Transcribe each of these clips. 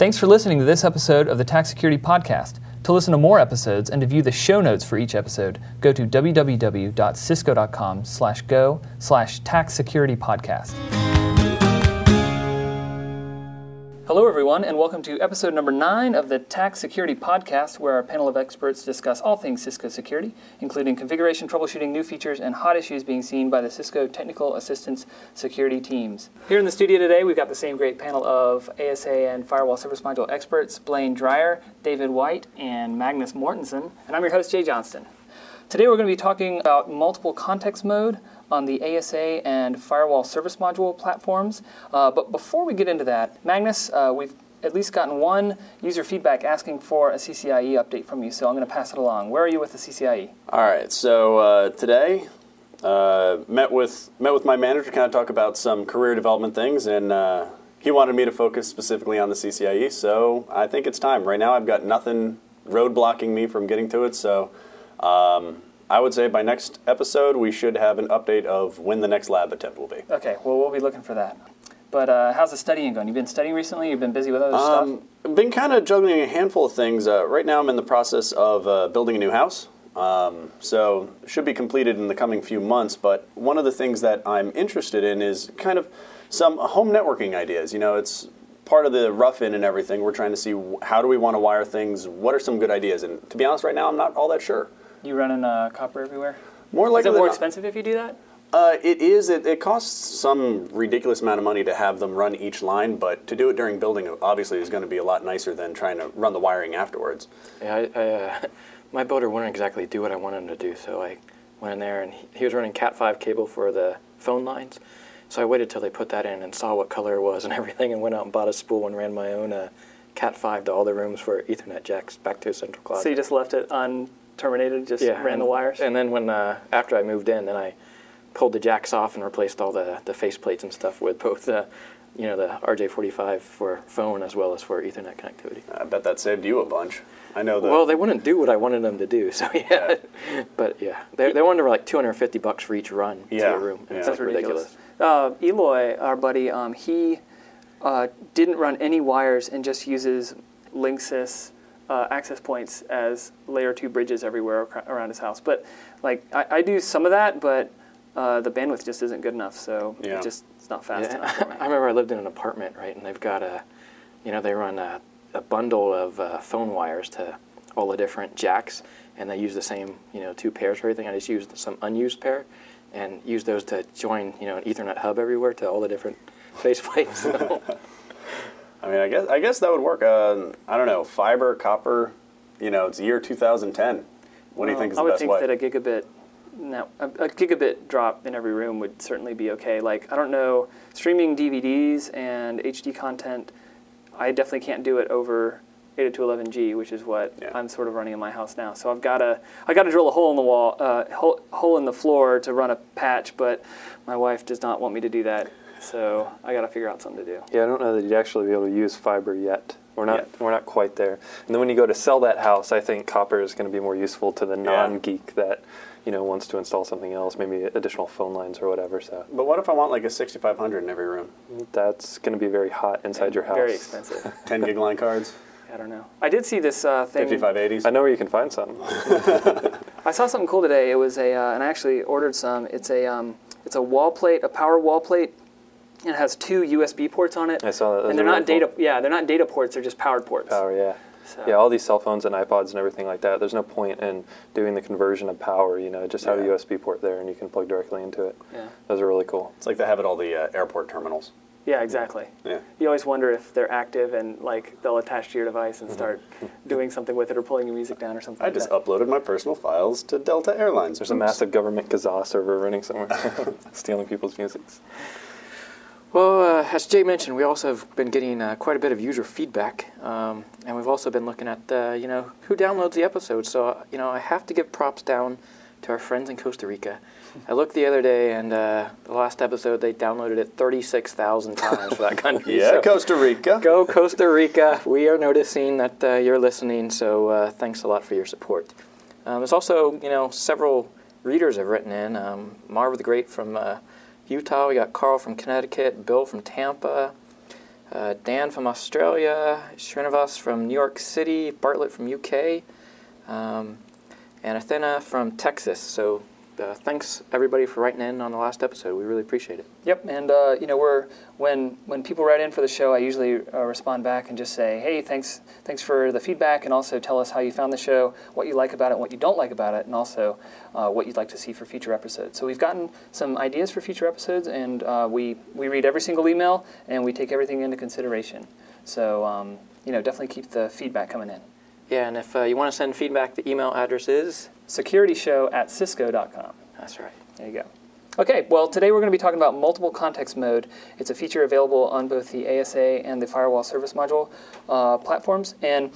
Thanks for listening to this episode of the TAC Security Podcast. To listen to more episodes and to view the show notes for each episode, go to www.cisco.com slash go slash tac security podcast. Hello, everyone, and welcome to episode number nine of the TAC Security Podcast, where our panel of experts discuss all things Cisco security, including configuration, troubleshooting, new features, and hot issues being seen by the Cisco Technical Assistance security teams. Here in the studio today, we've got the same great panel of ASA and Firewall Service Module experts Blayne Dreier, David White, and Magnus Mortensen, and I'm your host, Jay Johnston. Today, we're going to be talking about multiple context mode on the ASA and Firewall Service Module platforms. Uh, but before we get into that, Magnus, uh, we've at least gotten one user feedback asking for a CCIE update from you, so I'm going to pass it along. Where are you with the CCIE? All right, so uh, today uh, met with met with my manager kind of talk about some career development things, and uh, he wanted me to focus specifically on the CCIE. So I think it's time. Right now, I've got nothing roadblocking me from getting to it. So um, I would say by next episode, we should have an update of when the next lab attempt will be. Okay, well, we'll be looking for that. But uh, how's the studying going? You've been studying recently? You've been busy with other Um, stuff? I've been kind of juggling a handful of things. Uh, right now, I'm in the process of uh, building a new house. Um, so should be completed in the coming few months. But one of the things that I'm interested in is kind of some home networking ideas. You know, it's part of the rough in and everything. We're trying to see how do we want to wire things. What are some good ideas? And to be honest, right now, I'm not all that sure. You running uh, copper everywhere? More Is likely it more expensive if you do that? Uh, it is. It, it costs some ridiculous amount of money to have them run each line, but to do it during building, obviously, is going to be a lot nicer than trying to run the wiring afterwards. Yeah, I, I, uh, my builder wouldn't exactly do what I wanted him to do, so I went in there and he, he was running Cat5 cable for the phone lines. So I waited till they put that in and saw what color it was and everything, and went out and bought a spool and ran my own uh, Cat5 to all the rooms for Ethernet jacks back to a central closet. So you just left it unterminated, just ran and, the wires? And then when uh, after I moved in, then I pulled the jacks off and replaced all the the face plates and stuff with both the, you know, the RJ45 for phone as well as for Ethernet connectivity. I bet that saved you a bunch. I know that. Well, they wouldn't do what I wanted them to do, so yeah. but yeah, they, they wanted like 250 bucks for each run to Yeah, a room. and yeah. That's like ridiculous. Uh, Eloy, our buddy, um, he uh, didn't run any wires and just uses Linksys uh, access points as layer two bridges everywhere around his house. But like I, I do some of that, but uh, the bandwidth just isn't good enough, so Yeah. it just it's not fast Yeah, enough. I remember I lived in an apartment, right, and they've got a, you know, they run a, a bundle of uh, phone wires to all the different jacks, and they use the same, you know, two pairs for everything. I just used some unused pair, and use those to join, you know, an Ethernet hub everywhere to all the different faceplates. So, I mean, I guess I guess that would work. Uh, I don't know, fiber, copper. You know, it's year 2010. What do you think is I would think way? that a gigabit, no, a, a gigabit drop in every room would certainly be okay. Like I don't know, streaming DVDs and HD content, I definitely can't do it over 802.11g, which is what Yeah. I'm sort of running in my house now. So I've got to, I got to drill a hole in the wall, uh, hole, hole in the floor to run a patch, but my wife does not want me to do that. So I got to figure out something to do. Yeah, I don't know that you'd actually be able to use fiber yet. We're not Yet. we're not quite there. And then when you go to sell that house, I think copper is going to be more useful to the non-geek that you know wants to install something else, maybe additional phone lines or whatever. So but what if I want like a 6500 in every room? that's going to be very hot inside your house. Very expensive. 10 gig line cards, I don't know. I did see this uh, thing. 5580s. I know where you can find some. I saw something cool today. It was a, uh, and I actually ordered some. It's a, um, it's a wall plate, a power wall plate, and it has two USB ports on it. I saw that. Those and they're not really data. Yeah, they're not data ports. They're just powered ports. Power, yeah. So- Yeah, all these cell phones and iPods and everything like that. There's no point in doing the conversion of power. You know, just have Yeah. a USB port there and you can plug directly into it. Yeah. Those are really cool. It's like they have at all the uh, airport terminals. Yeah, exactly. Yeah. You always wonder if they're active and like they'll attach to your device and start doing something with it or pulling your music down or something. I like just that. uploaded my personal files to Delta Airlines. There's a massive government Kazaa server running somewhere, stealing people's musics. Well, uh, as Jay mentioned, we also have been getting uh, quite a bit of user feedback, um, and we've also been looking at uh, you know who downloads the episodes. So uh, you know I have to give props down to our friends in Costa Rica. I looked the other day, and uh, the last episode they downloaded it 36,000 times for that country. Yeah, So Costa Rica. Go Costa Rica! We are noticing that uh, you're listening, so uh, thanks a lot for your support. Um, there's also you know several readers have written in. Um, Marv the Great from uh, Utah. We got Carl from Connecticut, Bill from Tampa, uh, Dan from Australia, Srinivas from New York City, Bartlett from UK, um, and Athena from Texas. So uh, thanks everybody for writing in on the last episode. We really appreciate it. Yep, and uh, you know we're when when people write in for the show, I usually uh, respond back and just say, hey, thanks thanks for the feedback, and also tell us how you found the show, what you like about it, what you don't like about it, and also uh, what you'd like to see for future episodes. So we've gotten some ideas for future episodes, and uh, we we read every single email and we take everything into consideration. So um, you know definitely keep the feedback coming in. Yeah, and if uh, you want to send feedback, the email address is securityshow at cisco.com. That's right. There you go. Okay, well, today we're going to be talking about multiple context mode. It's a feature available on both the ASA and the Firewall Service Module uh, platforms, and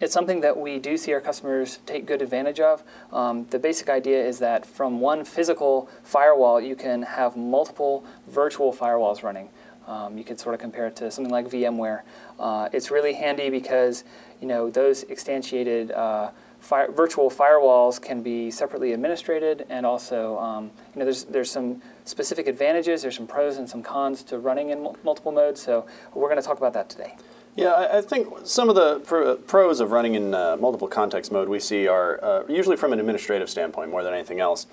it's something that we do see our customers take good advantage of. Um, the basic idea is that from one physical firewall, you can have multiple virtual firewalls running. Um, you could sort of compare it to something like VMware. Uh, it's really handy because you know those instantiated uh, fire, virtual firewalls can be separately administrated, and also um, you know there's there's some specific advantages, there's some pros and some cons to running in multiple modes. So we're going to talk about that today. Yeah, I, I think some of the pr- pros of running in uh, multiple context mode we see are uh, usually from an administrative standpoint more than anything else.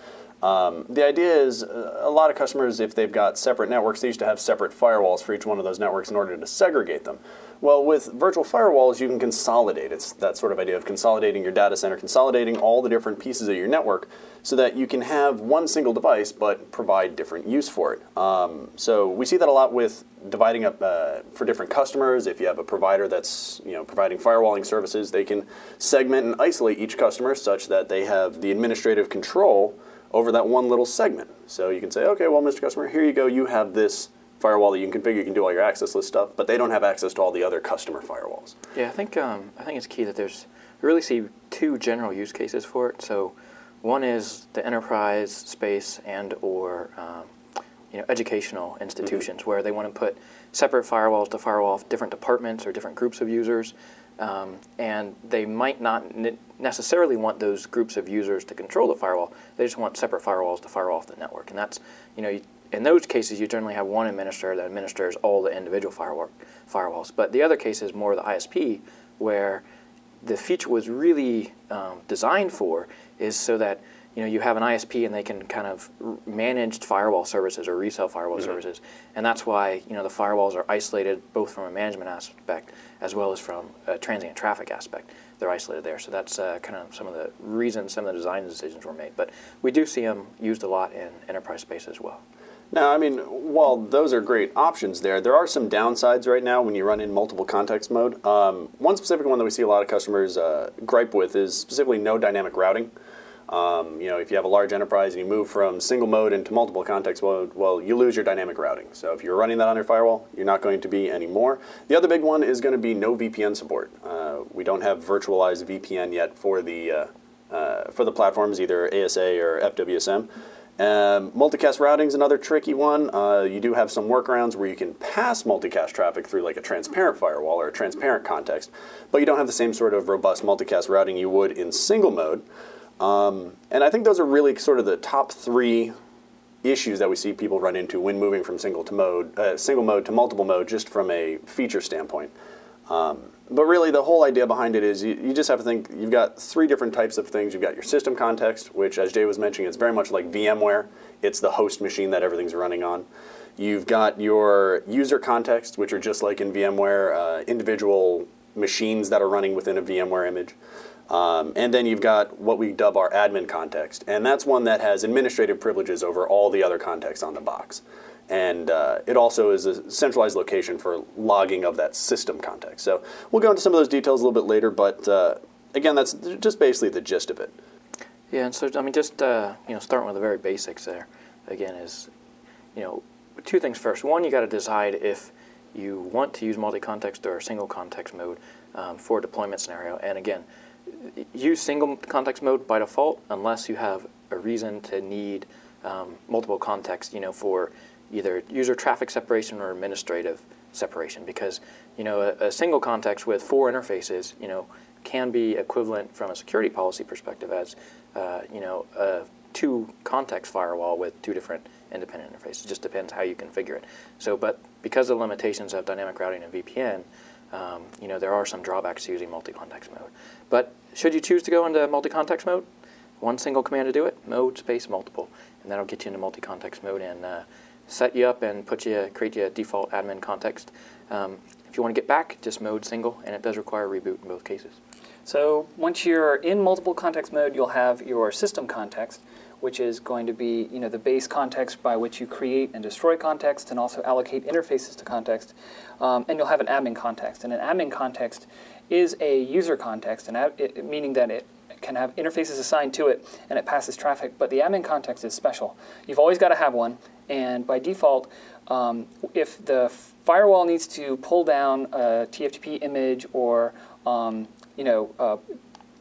Um, the idea is uh, a lot of customers, if they've got separate networks, they used to have separate firewalls for each one of those networks in order to segregate them. Well, with virtual firewalls, you can consolidate. It's that sort of idea of consolidating your data center, consolidating all the different pieces of your network so that you can have one single device but provide different use for it. Um, so we see that a lot with dividing up uh, for different customers. If you have a provider that's you know providing firewalling services, they can segment and isolate each customer such that they have the administrative control over that one little segment. So you can say, okay, well, Mr. Customer, here you go. You have this firewall that you can configure. You can do all your access list stuff, but they don't have access to all the other customer firewalls. Yeah, I think um, I think it's key that there's we really see two general use cases for it. So one is the enterprise space and or um, you know educational institutions mm-hmm. where they want to put separate firewalls to firewall different departments or different groups of users. Um, and they might not ne- necessarily want those groups of users to control the firewall. They just want separate firewalls to firewall off the network. And that's, you know, you, in those cases, you generally have one administrator that administers all the individual firewall, firewalls. But the other case is more the ISP, where the feature was really um, designed for is so that you know you have an ISP and they can kind of manage firewall services or resell firewall mm-hmm. services, and that's why you know the firewalls are isolated both from a management aspect as well as from a transient traffic aspect. They're isolated there, so that's uh, kind of some of the reasons some of the design decisions were made. But we do see them used a lot in enterprise space as well. Now, I mean, while those are great options there, there are some downsides right now when you run in multiple context mode. Um, one specific one that we see a lot of customers uh, gripe with is specifically no dynamic routing. Um, you know, if you have a large enterprise and you move from single mode into multiple context mode, well, you lose your dynamic routing. So if you're running that on your firewall, you're not going to be anymore. The other big one is going to be no VPN support. Uh, we don't have virtualized VPN yet for the uh, uh, for the platforms, either ASA or FWSM. Um, multicast routing is another tricky one. Uh, you do have some workarounds where you can pass multicast traffic through like a transparent firewall or a transparent context, but you don't have the same sort of robust multicast routing you would in single mode. Um, and I think those are really sort of the top three issues that we see people run into when moving from single to mode, uh, single mode to multiple mode, just from a feature standpoint. Um, but really, the whole idea behind it is you, you, just have to think you've got three different types of things. You've got your system context, which, as Jay was mentioning, it's very much like VMware. It's the host machine that everything's running on. You've got your user context, which are just like in VMware, uh, individual machines that are running within a VMware image. Um, and then you've got what we dub our admin context, and that's one that has administrative privileges over all the other contexts on the box. And uh, it also is a centralized location for logging of that system context. So we'll go into some of those details a little bit later, but uh, again, that's just basically the gist of it. Yeah, and so I mean, just uh, you know, starting with the very basics there. Again, is you know, two things first. One, you got to decide if you want to use multi-context or single context mode um, for a deployment scenario. And again, use single context mode by default unless you have a reason to need um, multiple contexts, you know, for either user traffic separation or administrative separation. Because, you know, a, a single context with four interfaces, you know, can be equivalent from a security policy perspective as, uh, you know, a two context firewall with two different independent interfaces. It just depends how you configure it. So, but because of the limitations of dynamic routing and VPN, um, you know, there are some drawbacks to using multi-context mode. But should you choose to go into multi-context mode, one single command to do it, mode space multiple, and that'll get you into multi-context mode and uh, set you up and put you create you a default admin context. Um, if you want to get back, just mode single, and it does require a reboot in both cases. So once you're in multiple context mode, you'll have your system context, which is going to be you know the base context by which you create and destroy context, and also allocate interfaces to context. Um, and you'll have an admin context, and an admin context is a user context, and it, meaning that it can have interfaces assigned to it and it passes traffic, but the admin context is special. You've always got to have one, and by default, um, if the firewall needs to pull down a TFTP image or um, you know, uh,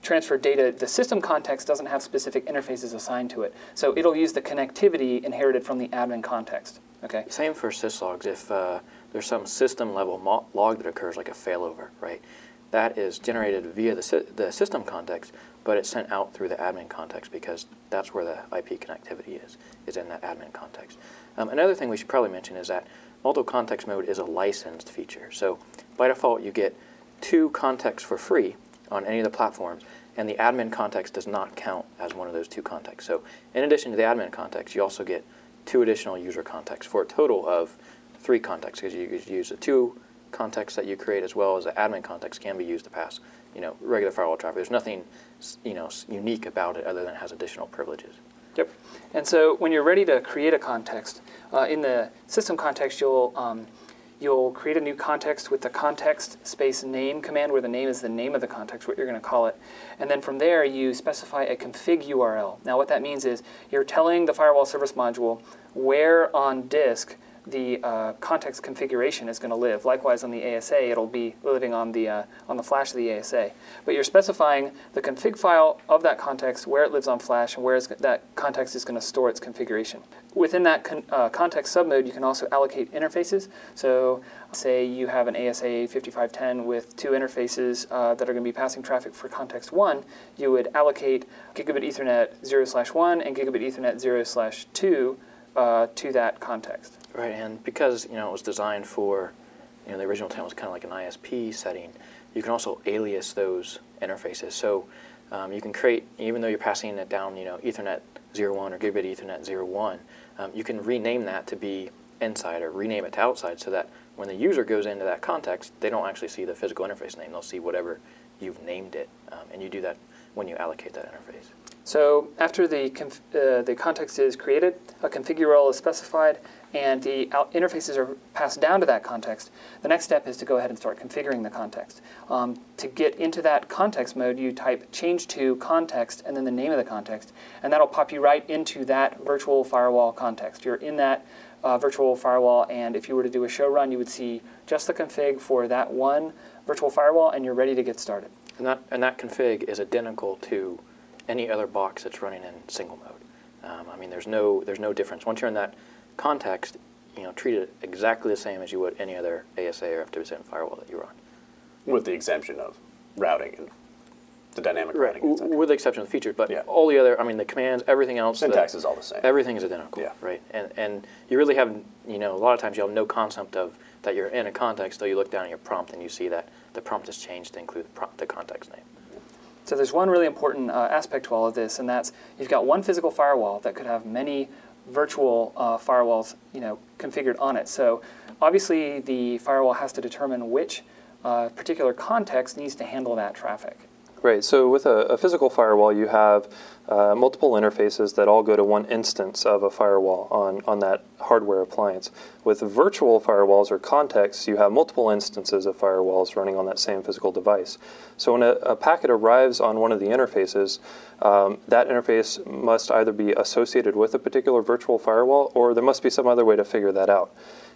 transfer data, the system context doesn't have specific interfaces assigned to it. So it'll use the connectivity inherited from the admin context. Okay. Same for syslogs. If uh, there's some system level log that occurs, like a failover, right? That is generated via the, si the system context, but it's sent out through the admin context because that's where the IP connectivity is, is in that admin context. Um, another thing we should probably mention is that multiple context mode is a licensed feature. So by default, you get two contexts for free on any of the platforms, and the admin context does not count as one of those two contexts. So in addition to the admin context, you also get two additional user contexts for a total of three contexts because you use the two contexts that you create as well as the admin context can be used to pass you know, regular firewall traffic. There's nothing you know, unique about it other than it has additional privileges. Yep. And so when you're ready to create a context, uh, in the system context, you'll um, You'll create a new context with the context space name command, where the name is the name of the context, what you're going to call it. And then from there, you specify a config URL. Now, what that means is you're telling the firewall service module where on disk the uh, context configuration is going to live. Likewise, on the ASA, it'll be living on the, uh, on the flash of the ASA. But you're specifying the config file of that context, where it lives on flash, and where that context is going to store its configuration. Within that con uh, context submode, you can also allocate interfaces. So say you have an ASA 5510 with two interfaces uh, that are going to be passing traffic for context 1, you would allocate gigabit Ethernet 0 slash 1 and gigabit Ethernet 0 slash 2 uh, to that context. Right, and because you know it was designed for, you know, the original intent was kind of like an ISP setting, you can also alias those interfaces. So um, you can create, even though you're passing it down, you know, Ethernet 01 or gigabit Ethernet 01, um, you can rename that to be inside or rename it to outside so that when the user goes into that context, they don't actually see the physical interface name. They'll see whatever you've named it, um, and you do that when you allocate that interface. So after the, uh, the context is created, a config URL is specified, and the interfaces are passed down to that context. The next step is to go ahead and start configuring the context. Um, to get into that context mode, you type change to context and then the name of the context, and that'll pop you right into that virtual firewall context. You're in that uh, virtual firewall, and if you were to do a show run, you would see just the config for that one virtual firewall, and you're ready to get started. And that, and that config is identical to any other box that's running in single mode. Um, I mean, there's no there's no difference. Once you're in that context, you know, treat it exactly the same as you would any other ASA or FWSM firewall that you run. With the exemption of routing and the dynamic right. routing, with the exception of the features, but yeah. all the other, I mean, the commands, everything else. Syntax is all the same. Everything is identical, yeah. right? And and you really have, you know, a lot of times you have no concept of that you're in a context, though you look down at your prompt and you see that the prompt has changed to include the, the context name. So there's one really important uh, aspect to all of this, and that's you've got one physical firewall that could have many virtual uh, firewalls, you know, configured on it. So obviously, the firewall has to determine which uh, particular context needs to handle that traffic. Right. So with a, a physical firewall, you have uh, multiple interfaces that all go to one instance of a firewall on, on that hardware appliance. With virtual firewalls or contexts, you have multiple instances of firewalls running on that same physical device. So when a, a packet arrives on one of the interfaces, um, that interface must either be associated with a particular virtual firewall or there must be some other way to figure that out.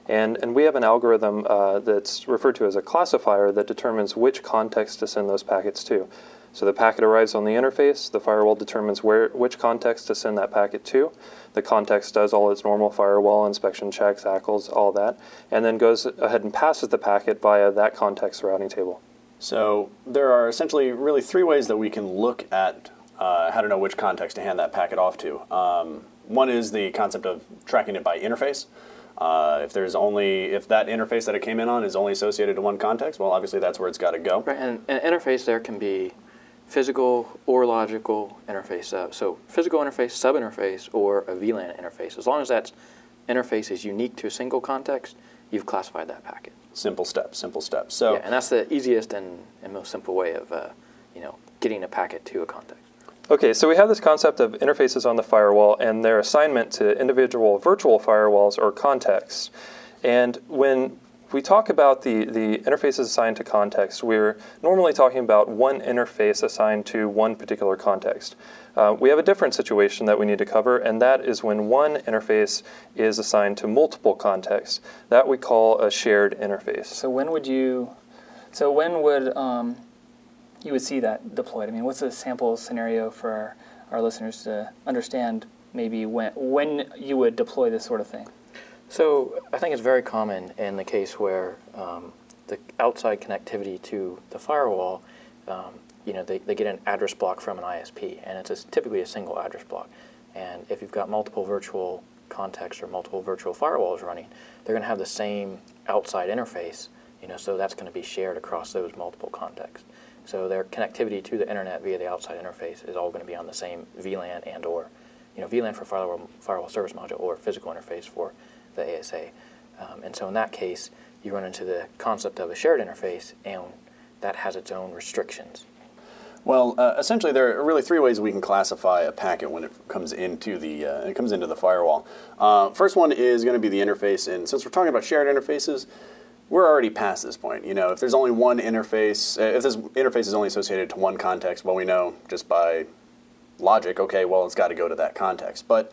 And, and we have an algorithm uh, that's referred to as a classifier that determines which context to send those packets to. So the packet arrives on the interface, the firewall determines where, which context to send that packet to. The context does all its normal firewall inspection checks, ACLs, all that, and then goes ahead and passes the packet via that context routing table. So there are essentially really three ways that we can look at uh, how to know which context to hand that packet off to. Um, one is the concept of tracking it by interface. Uh, if there's only if that interface that it came in on is only associated to one context, well, obviously that's where it's got to go. Right, and an interface there can be physical or logical interface. Uh, so physical interface, subinterface, or a VLAN interface. As long as that interface is unique to a single context, you've classified that packet. Simple steps, simple steps. So yeah, and that's the easiest and, and most simple way of uh, you know getting a packet to a context. Okay, so we have this concept of interfaces on the firewall and their assignment to individual virtual firewalls or contexts. And when we talk about the, the interfaces assigned to context, we're normally talking about one interface assigned to one particular context. Uh, we have a different situation that we need to cover, and that is when one interface is assigned to multiple contexts. That we call a shared interface. So when would you, so when would um, you would see that deployed? I mean, what's a sample scenario for our, our listeners to understand maybe when, when you would deploy this sort of thing? So I think it's very common in the case where um, the outside connectivity to the firewall, um, you know, they, they get an address block from an ISP, and it's a, typically a single address block. And if you've got multiple virtual contexts or multiple virtual firewalls running, they're going to have the same outside interface, you know, so that's going to be shared across those multiple contexts. So their connectivity to the internet via the outside interface is all going to be on the same VLAN and or, you know, VLAN for firewall, firewall service module or physical interface for the ASA. Um, and so in that case, you run into the concept of a shared interface, and that has its own restrictions. Well, uh, essentially, there are really three ways we can classify a packet when it comes into the uh, it comes into the firewall. Uh, first one is going to be the interface, and since we're talking about shared interfaces, we're already past this point. You know, if there's only one interface, uh, if this interface is only associated to one context, well, we know just by logic, okay, well, it's got to go to that context. But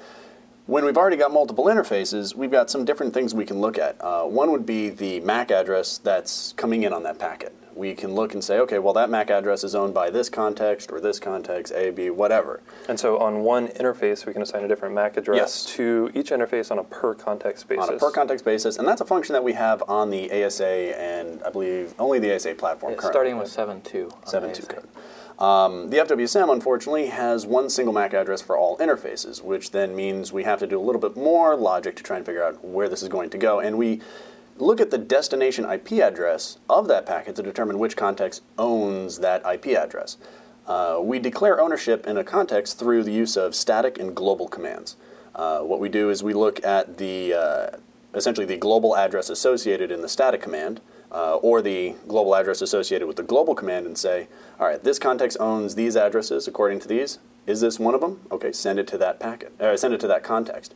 when we've already got multiple interfaces, we've got some different things we can look at. Uh, one would be the MAC address that's coming in on that packet. We can look and say, okay, well, that MAC address is owned by this context or this context, A, B, whatever. And so on one interface, we can assign a different MAC address Yes. to each interface on a per context basis. On a per context basis, and that's a function that we have on the ASA and I believe only the ASA platform It's currently. starting with 7.2. on the 7.2 code. Um, the FWSM, unfortunately, has one single MAC address for all interfaces, which then means we have to do a little bit more logic to try and figure out where this is going to go. And we look at the destination IP address of that packet to determine which context owns that IP address. Uh, we declare ownership in a context through the use of static and global commands. Uh, what we do is we look at the uh, essentially the global address associated in the static command, uh, or the global address associated with the global command, and say, all right, this context owns these addresses according to these. Is this one of them? Okay, send it to that packet. Uh, send it to that context.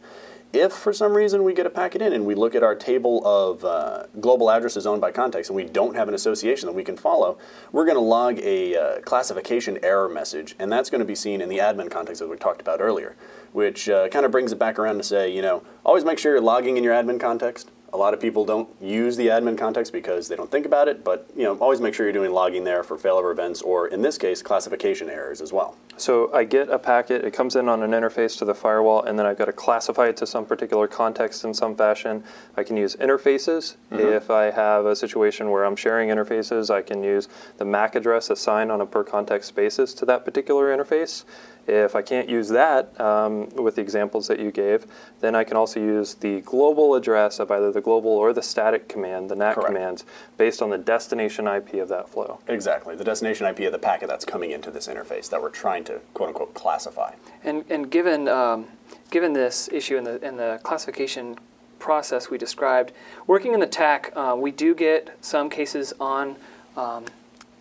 If for some reason we get a packet in and we look at our table of uh, global addresses owned by context and we don't have an association that we can follow, we're going to log a uh, classification error message, and that's going to be seen in the admin context that we talked about earlier, which uh, kind of brings it back around to say, you know, always make sure you're logging in your admin context. A lot of people don't use the admin context because they don't think about it, but you know, always make sure you're doing logging there for failover events or, in this case, classification errors as well. So I get a packet, it comes in on an interface to the firewall, and then I've got to classify it to some particular context in some fashion. I can use interfaces. Mm-hmm. If I have a situation where I'm sharing interfaces, I can use the MAC address assigned on a per context basis to that particular interface. If I can't use that um, with the examples that you gave, then I can also use the global address of either the global or the static command, the NAT Correct. commands, based on the destination IP of that flow. Exactly, the destination IP of the packet that's coming into this interface that we're trying to quote unquote classify. And, and given, um, given this issue in the, in the classification process we described, working in the TAC, uh, we do get some cases on um,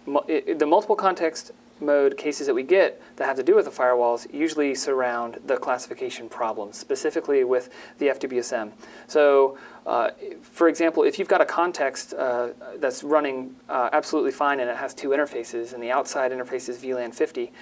mu- i i- the multiple context mode cases that we get that have to do with the firewalls usually surround the classification problems, specifically with the FWSM. So, uh, for example, if you've got a context uh, that's running uh, absolutely fine and it has two interfaces, and the outside interface is VLAN 50,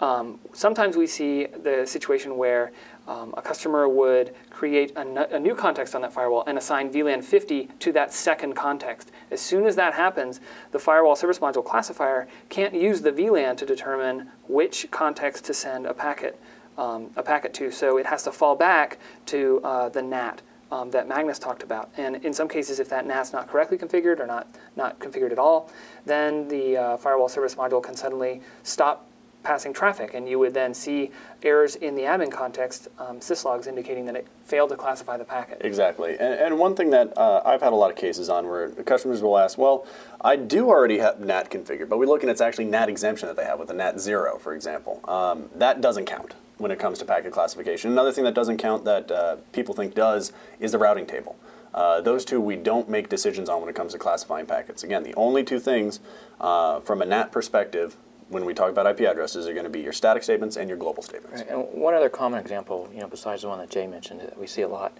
um, sometimes we see the situation where um, a customer would create a, new context on that firewall and assign VLAN 50 to that second context. As soon as that happens, the firewall service module classifier can't use the VLAN to determine which context to send a packet, um, a packet to. So it has to fall back to uh, the NAT. Um, that Magnus talked about, and in some cases, if that NAT's not correctly configured or not not configured at all, then the uh, firewall service module can suddenly stop passing traffic, and you would then see errors in the admin context, um, syslogs indicating that it failed to classify the packet. Exactly. And, and one thing that uh, I've had a lot of cases on where the customers will ask, well, I do already have NAT configured, but we look and it's actually NAT exemption that they have with the NAT 0, for example. Um, that doesn't count when it comes to packet classification. Another thing that doesn't count that uh, people think does is the routing table. Uh, those two we don't make decisions on when it comes to classifying packets. Again, the only two things uh, from a NAT perspective when we talk about IP addresses are going to be your static statements and your global statements. Right. And one other common example, you know, besides the one that Jay mentioned that we see a lot,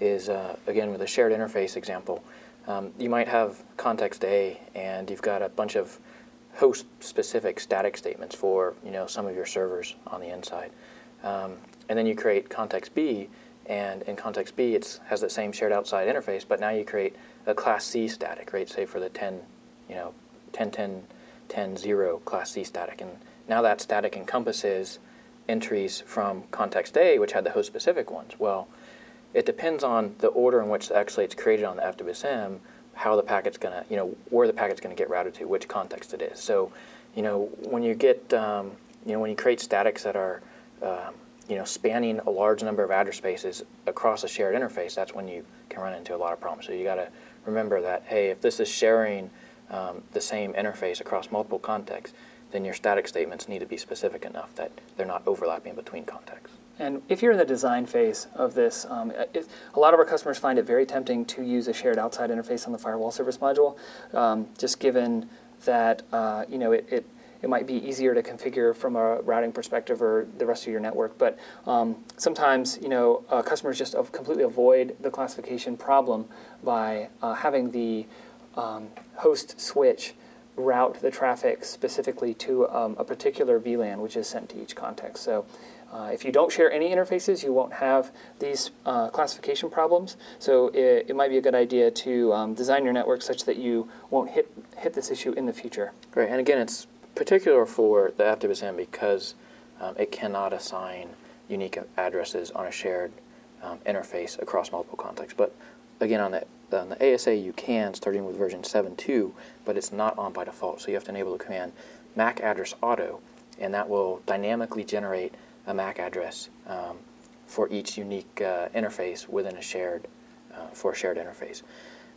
is uh, again with a shared interface example. Um, you might have context A, and you've got a bunch of host-specific static statements for you know some of your servers on the inside, um, and then you create context B, and in context B it has the same shared outside interface, but now you create a class C static, right? Say for the 10, you know, 10, 10 10, 0 class C static. And now that static encompasses entries from context A, which had the host specific ones. Well, it depends on the order in which the it's created on the FWSM, how the packet's going to, you know, where the packet's going to get routed to, which context it is. So, you know, when you get, um, you know, when you create statics that are, um, you know, spanning a large number of address spaces across a shared interface, that's when you can run into a lot of problems. So you got to remember that, hey, if this is sharing um, the same interface across multiple contexts, then your static statements need to be specific enough that they're not overlapping between contexts. And if you're in the design phase of this, um, it, a lot of our customers find it very tempting to use a shared outside interface on the firewall service module, um, just given that uh, you know it, it, it might be easier to configure from a routing perspective or the rest of your network. But um, sometimes you know uh, customers just completely avoid the classification problem by uh, having the um, host switch route the traffic specifically to um, a particular VLAN, which is sent to each context. So uh, if you don't share any interfaces, you won't have these uh, classification problems. So it, it, might be a good idea to um, design your network such that you won't hit, hit this issue in the future. Right, and again, it's particular for the FWSM because um, it cannot assign unique addresses on a shared um, interface across multiple contexts. But again, on the on the ASA you can, starting with version 7.2, but it's not on by default. So you have to enable the command MAC address auto, and that will dynamically generate a MAC address um, for each unique uh, interface within a shared, uh, for a shared interface.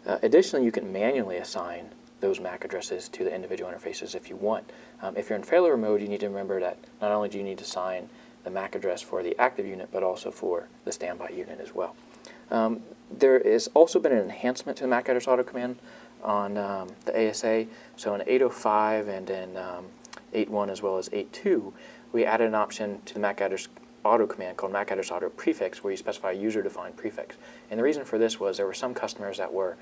Uh, additionally, you can manually assign those MAC addresses to the individual interfaces if you want. Um, if you're in failover mode, you need to remember that not only do you need to assign the MAC address for the active unit, but also for the standby unit as well. Um, there has also been an enhancement to the MAC address auto command on um, the ASA. So in 805 and in um, 8.1 as well as 8.2, we added an option to the MAC address auto command called MAC address auto prefix where you specify a user-defined prefix. And the reason for this was there were some customers that were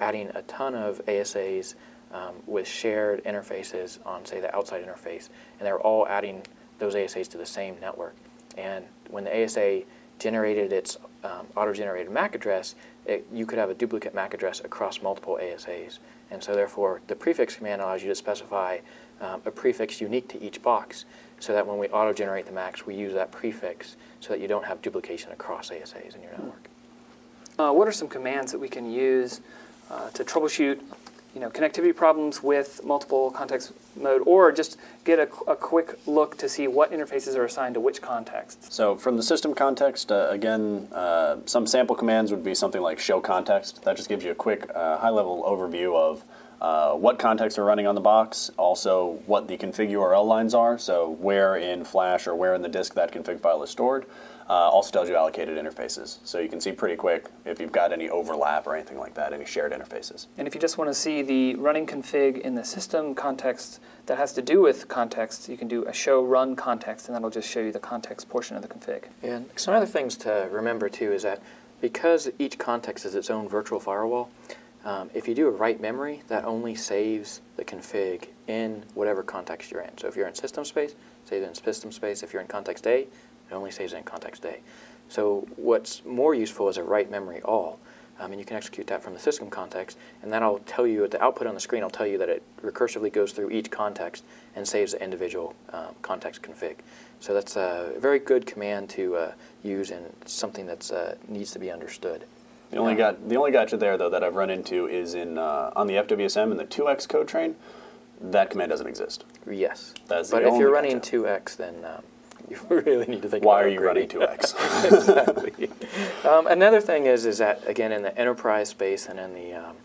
adding a ton of ASAs um, with shared interfaces on, say, the outside interface, and they were all adding those ASAs to the same network. And when the ASA generated its um, auto-generated MAC address, it, you could have a duplicate MAC address across multiple ASAs. And so therefore, the prefix command allows you to specify um, a prefix unique to each box so that when we auto-generate the MACs, we use that prefix so that you don't have duplication across ASAs in your network. Uh, what are some commands that we can use uh, to troubleshoot you know, connectivity problems with multiple context mode, or just get a, a, quick look to see what interfaces are assigned to which context. So from the system context, uh, again, uh, some sample commands would be something like show context. That just gives you a quick uh, high-level overview of uh, what contexts are running on the box, also what the config URL lines are, so where in Flash or where in the disk that config file is stored. Uh, also tells you allocated interfaces. So you can see pretty quick if you've got any overlap or anything like that, any shared interfaces. And if you just want to see the running config in the system context that has to do with context, you can do a show run context, and that'll just show you the context portion of the config. And some other things to remember too is that because each context is its own virtual firewall, um, if you do a write memory, that only saves the config in whatever context you're in. So if you're in system space, save it in system space. If you're in context A, it only saves in context A. So what's more useful is a write memory all. Um, and you can execute that from the system context, and that'll tell you at the output on the screen. I'll tell you that it recursively goes through each context and saves the individual um, context config. So that's a very good command to uh, use and something that uh, needs to be understood. The only got the only gotcha there though that I've run into is in uh, on the FWSM and the 2x code train. that command doesn't exist. Yes. That's but if you're running gotcha. 2x, then um, you really need to think Why are you running 2x? exactly. um, another thing is is that again in the enterprise space and in the um,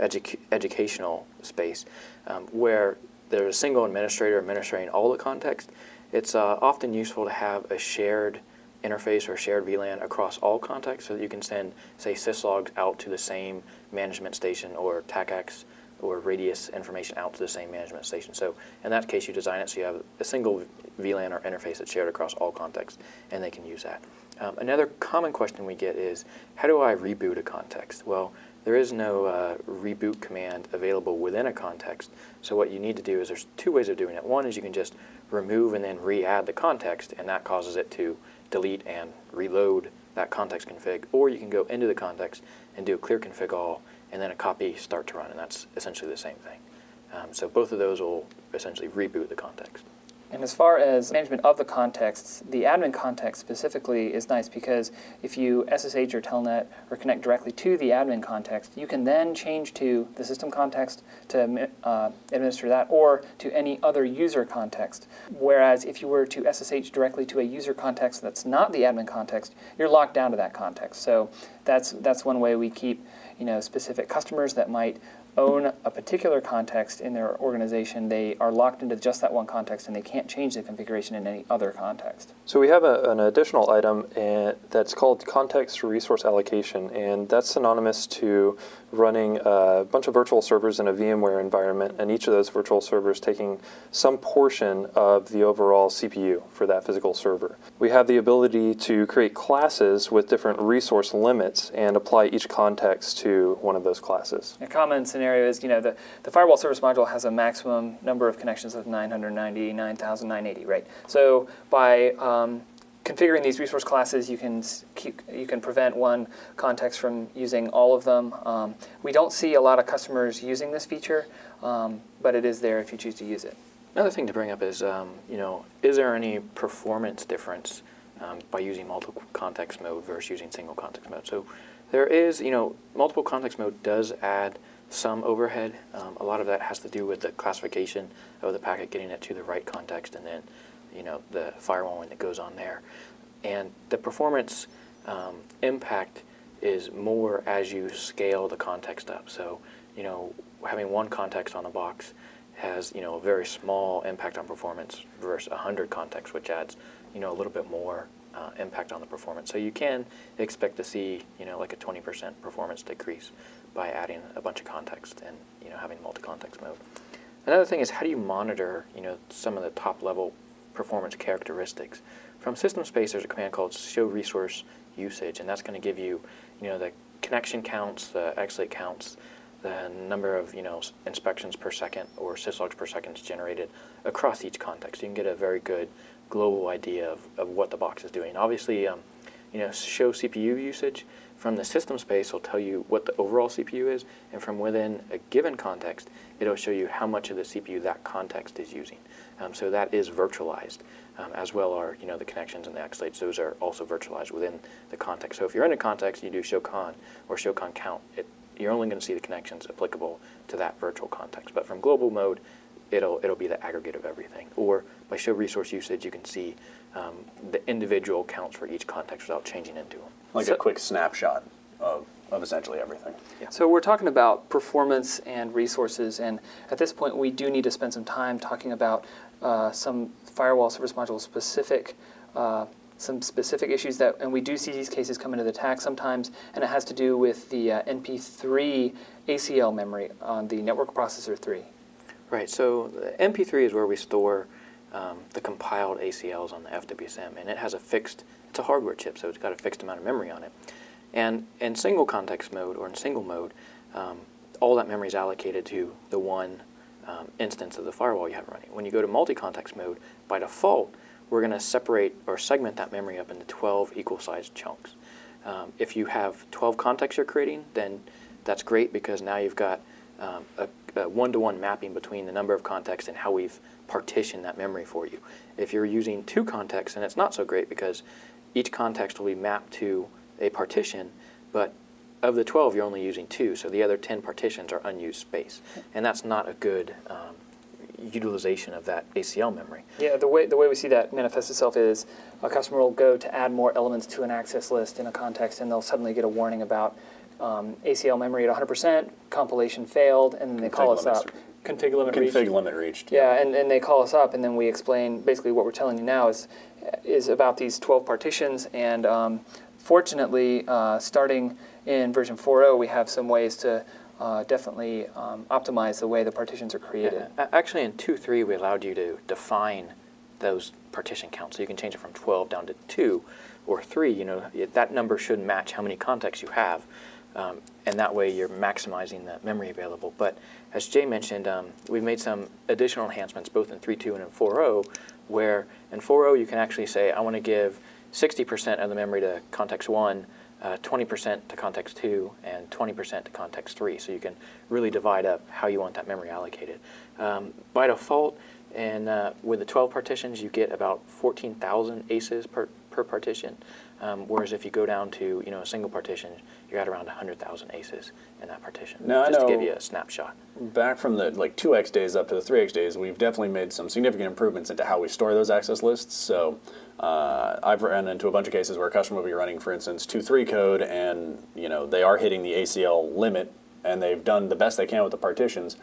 edu- educational space, um, where there's a single administrator administering all the context, it's uh, often useful to have a shared interface or shared VLAN across all contexts so that you can send, say, syslogs out to the same management station or TACACS or radius information out to the same management station. So in that case, you design it so you have a single VLAN or interface that's shared across all contexts, and they can use that. Um, another common question we get is, how do I reboot a context? Well, there is no uh, reboot command available within a context. So what you need to do is there's two ways of doing it. One is you can just remove and then re-add the context, and that causes it to delete and reload that context config. Or you can go into the context and do a clear config all, and then a copy start to run, and that's essentially the same thing. Um, so both of those will essentially reboot the context. And as far as management of the contexts, the admin context specifically is nice because if you SSH or Telnet or connect directly to the admin context, you can then change to the system context to uh, administer that or to any other user context. Whereas if you were to SSH directly to a user context that's not the admin context, you're locked down to that context. So that's that's one way we keep you know specific customers that might own a particular context in their organization, they are locked into just that one context and they can't change the configuration in any other context. So we have a, an additional item uh, that's called context resource allocation, and that's synonymous to running a bunch of virtual servers in a VMware environment, and each of those virtual servers taking some portion of the overall CPU for that physical server. We have the ability to create classes with different resource limits and apply each context to one of those classes. A common scenario is, you know, the, the firewall service module has a maximum number of connections of 990, 9,980, right? So by um, configuring these resource classes, you can keep, you can prevent one context from using all of them. Um, we don't see a lot of customers using this feature, um, but it is there if you choose to use it. Another thing to bring up is, um, you know, is there any performance difference um, by using multiple context mode versus using single context mode? So there is, you know, multiple context mode does add some overhead. Um, a lot of that has to do with the classification of the packet, getting it to the right context, and then, you know, the firewalling that goes on there. And the performance um, impact is more as you scale the context up. So, you know, having one context on a box has, you know, a very small impact on performance versus 100 contexts, which adds, you know, a little bit more uh, impact on the performance. So you can expect to see, you know, like a 20% performance decrease by adding a bunch of context and, you know, having multi-context mode. Another thing is how do you monitor, you know, some of the top level performance characteristics? From system space, there's a command called show resource usage, and that's going to give you, you know, the connection counts, the XLate counts, the number of, you know, inspections per second or syslogs per second generated across each context. You can get a very good global idea of, of what the box is doing. Obviously, um, you know, show CPU usage from the system space it will tell you what the overall CPU is, and from within a given context, it'll show you how much of the CPU that context is using. Um, so that is virtualized, um, as well are you know the connections and the XLates. Those are also virtualized within the context. So if you're in a context, you do show con or show con count. It, you're only going to see the connections applicable to that virtual context. But from global mode, it'll it'll be the aggregate of everything. Or by show resource usage, you can see um, the individual counts for each context without changing into them. Like So- a quick snapshot of, of essentially everything. So we're talking about performance and resources, and at this point, we do need to spend some time talking about uh, some firewall service module specific, uh, some specific issues that, and we do see these cases come into the attack sometimes, and it has to do with the uh, NP3 ACL memory on the network processor 3. Right. So NP3 is where we store um, the compiled ACLs on the FWSM, and it has a fixed. It's a hardware chip, so it's got a fixed amount of memory on it. And in single context mode or in single mode, um, all that memory is allocated to the one um, instance of the firewall you have running. When you go to multi-context mode, by default, we're going to separate or segment that memory up into 12 equal-sized chunks. Um, if you have 12 contexts you're creating, then that's great because now you've got um, a, a one-to-one mapping between the number of contexts and how we've partitioned that memory for you. If you're using two contexts, then it's not so great because each context will be mapped to a partition, but of the 12, you're only using two, so the other 10 partitions are unused space. And that's not a good um, utilization of that ACL memory. Yeah, the way the way we see that manifest itself is a customer will go to add more elements to an access list in a context, and they'll suddenly get a warning about um, ACL memory at 100%, compilation failed, and then they call us up. Config limit Config reached. Config limit reached. Yeah, and, and they call us up, and then we explain basically what we're telling you now is is about these 12 partitions. And um, fortunately, uh, starting in version 4.0, we have some ways to uh, definitely um, optimize the way the partitions are created. A- Actually, in 2.3, we allowed you to define those partition counts. So you can change it from 12 down to 2 or 3. You know, that number should match how many contexts you have. Um, and that way you're maximizing the memory available. But as Jay mentioned, um, we've made some additional enhancements both in 3.2 and in 4.0, where in 4.0 you can actually say, I want to give 60% of the memory to context 1, uh, 20% to context 2, and 20% to context 3. So you can really divide up how you want that memory allocated. Um, by default, and uh, with the 12 partitions, you get about 14,000 aces per, per partition. Um, whereas if you go down to you know a single partition, you're at around 100,000 aces in that partition. Now, I just to give you a snapshot. Back from the like 2x days up to the 3x days, we've definitely made some significant improvements into how we store those access lists. So uh, I've run into a bunch of cases where a customer will be running, for instance, 2.3 code, and you know they are hitting the ACL limit, and they've done the best they can with the partitions.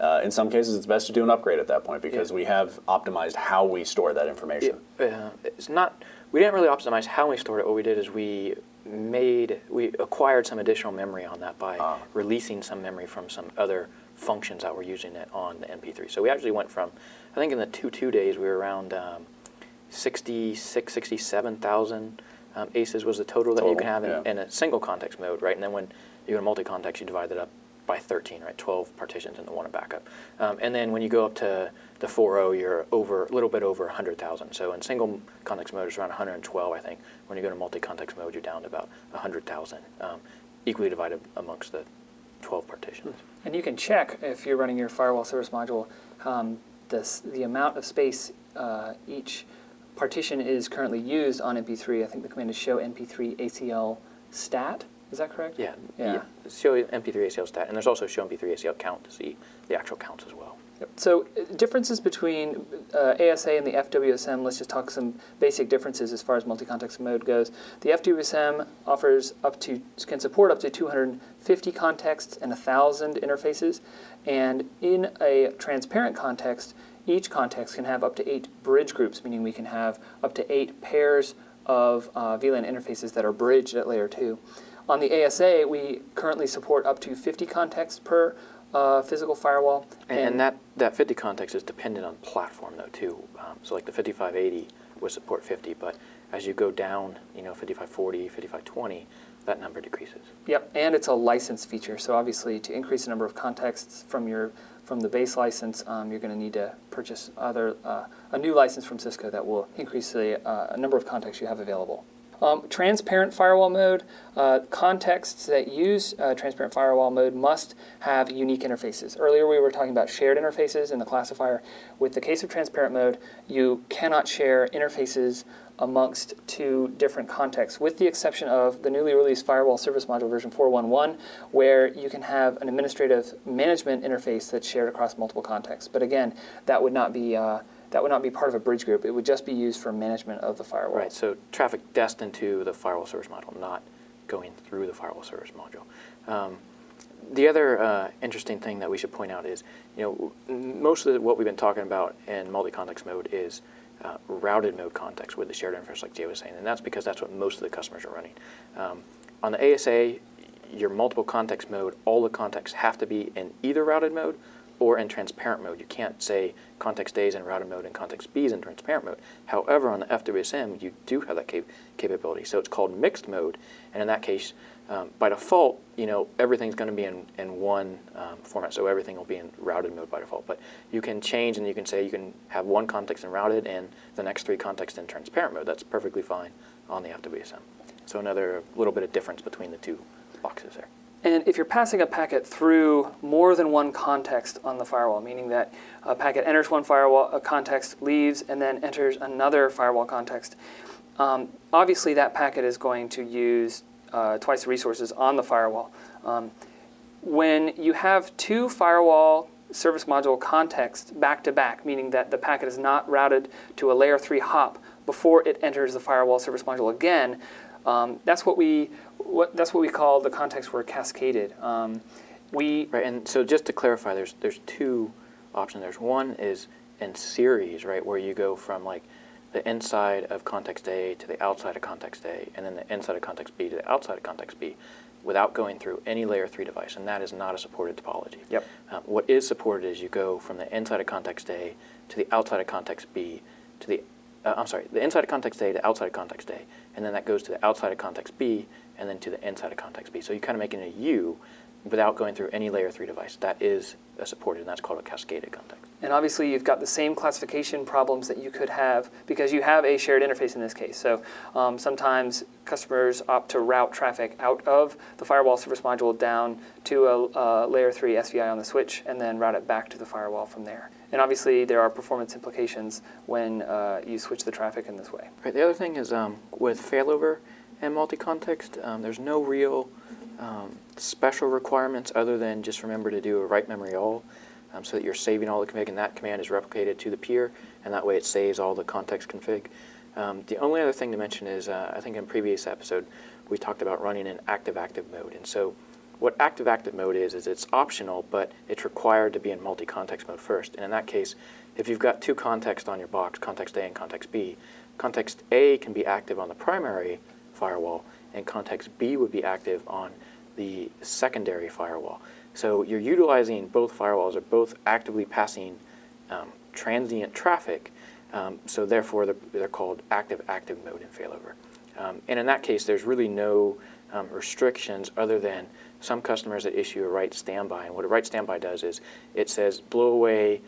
Uh, in some cases, it's best to do an upgrade at that point because Yeah. we have optimized how we store that information. Uh, it's not. We didn't really optimize how we stored it. What we did is we made we acquired some additional memory on that by Ah. releasing some memory from some other functions that were using it on the NP3. So we actually went from, I think in the two two days we were around um, 66, 67,000 um, aces was the total that you can have in, yeah. in a single context mode, right? And then when you go to multi-context, you divide that up by 13, right? 12 partitions the one backup. Um, and then when you go up to the 4.0, you're over a little bit over 100,000. So in single context mode, it's around 112, I think. When you go to multi-context mode, you're down to about 100,000, um, equally divided amongst the 12 partitions. And you can check if you're running your firewall service module um, the, the amount of space uh, each partition is currently used on NP3. I think the command is show NP3 ACL stat. Is that correct? Yeah, Yeah. Show NP3 ACL stat, and there's also show NP3 ACL count to see the actual counts as well. Yep. So uh, differences between uh, ASA and the FWSM. Let's just talk some basic differences as far as multi-context mode goes. The FWSM offers up to can support up to 250 contexts and 1,000 interfaces, and in a transparent context, each context can have up to eight bridge groups, meaning we can have up to eight pairs of uh, VLAN interfaces that are bridged at layer two. On the ASA, we currently support up to 50 contexts per uh, physical firewall. And, and that, that 50 context is dependent on platform, though, too. Um, so, like the 5580 would support 50, but as you go down, you know, 5540, 5520, that number decreases. Yep, and it's a license feature. So obviously, to increase the number of contexts from your from the base license, um, you're going to need to purchase other uh, a new license from Cisco that will increase the uh, number of contexts you have available. Um, transparent firewall mode, uh, contexts that use uh, transparent firewall mode must have unique interfaces. Earlier we were talking about shared interfaces in the classifier. With the case of transparent mode, you cannot share interfaces amongst two different contexts, with the exception of the newly released Firewall Service Module version 4.1.1, where you can have an administrative management interface that's shared across multiple contexts. But again, that would not be uh, that would not be part of a bridge group. It would just be used for management of the firewall. Right, so traffic destined to the firewall service module, not going through the firewall service module. Um, the other uh, interesting thing that we should point out is, you know, most of the, what we've been talking about in multi-context mode is uh, routed mode context with the shared interface, like Jay was saying, and that's because that's what most of the customers are running. Um, on the ASA, your multiple context mode, all the contexts have to be in either routed mode or in transparent mode. You can't say context A is in routed mode and context B is in transparent mode. However, on the FWSM, you do have that cap- capability. So it's called mixed mode, and in that case, um, by default, you know everything's going to be in, in one um, format. So everything will be in routed mode by default. But you can change, and you can say you can have one context in routed and the next three contexts in transparent mode. That's perfectly fine on the FWSM. So another little bit of difference between the two boxes there. And if you're passing a packet through more than one context on the firewall, meaning that a packet enters one firewall context, leaves, and then enters another firewall context, um, obviously that packet is going to use uh, twice the resources on the firewall. Um, when you have two firewall service module contexts back to back, meaning that the packet is not routed to a layer 3 hop before it enters the firewall service module again. Um, that's what we what that's what we call the context where cascaded. Um, we right, and so just to clarify, there's there's two options. There's one is in series, right, where you go from like the inside of context A to the outside of context A, and then the inside of context B to the outside of context B, without going through any layer 3 device, and that is not a supported topology. Yep. Um, what is supported is you go from the inside of context A to the outside of context B to the, uh, I'm sorry, the inside of context A to outside of context A, and then that goes to the outside of context B, and then to the inside of context B. So you're kind of making a U without going through any layer 3 device. That is supported, and that's called a cascaded context. And obviously, you've got the same classification problems that you could have because you have a shared interface in this case. So um, sometimes customers opt to route traffic out of the firewall service module down to a, a layer 3 SVI on the switch and then route it back to the firewall from there. And obviously, there are performance implications when uh, you switch the traffic in this way. Right. The other thing is um, with failover and multi-context, um, there's no real um, special requirements other than just remember to do a write memory all um, so that you're saving all the config and that command is replicated to the peer and that way it saves all the context config. Um, the only other thing to mention is uh, I think in previous episode we talked about running in active-active mode and so what active-active mode is is it's optional but it's required to be in multi-context mode first and in that case if you've got two contexts on your box, context A and context B, context A can be active on the primary firewall and context B would be active on the secondary firewall. So you're utilizing both firewalls, are both actively passing um, transient traffic, um, so therefore they're, they're, called active-active mode in failover. Um, and in that case, there's really no um, restrictions other than some customers that issue a write standby. And what a write standby does is it says blow away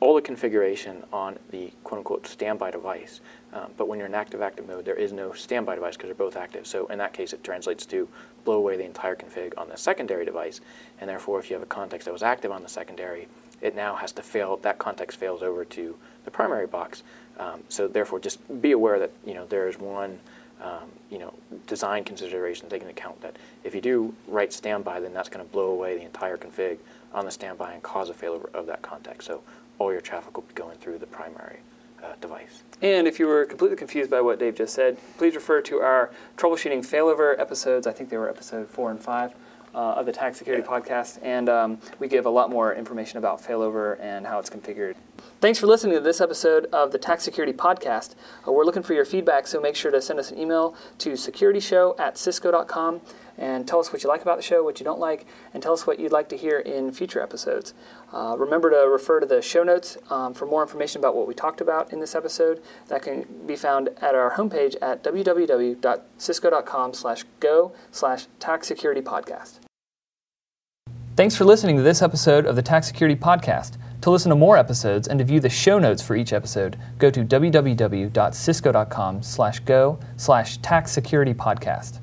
all the configuration on the quote-unquote standby device. Um, but when you're in active-active mode, there is no standby device because they're both active. So in that case, it translates to blow away the entire config on the secondary device. And therefore, if you have a context that was active on the secondary, it now has to fail, that context fails over to the primary box. Um, so therefore, just be aware that you know there is one um, you know, design consideration taking account that if you do write standby, then that's going to blow away the entire config on the standby and cause a failover of that context. So all your traffic will be going through the primary uh, device. And if you were completely confused by what Dave just said, please refer to our troubleshooting failover episodes. I think they were episode four and five. Uh, of the TAC Security yeah. podcast, and um, we give a lot more information about failover and how it's configured. Thanks for listening to this episode of the TAC Security podcast. Uh, we're looking for your feedback, so make sure to send us an email to securityshow at cisco.com and tell us what you like about the show, what you don't like, and tell us what you'd like to hear in future episodes. Uh, remember to refer to the show notes um, for more information about what we talked about in this episode. That can be found at our homepage at www.cisco.com slash go slash TAC Security Podcast. Thanks for listening to this episode of the TAC Security Podcast. To listen to more episodes and to view the show notes for each episode, go to www.cisco.com slash go slash TAC Security Podcast.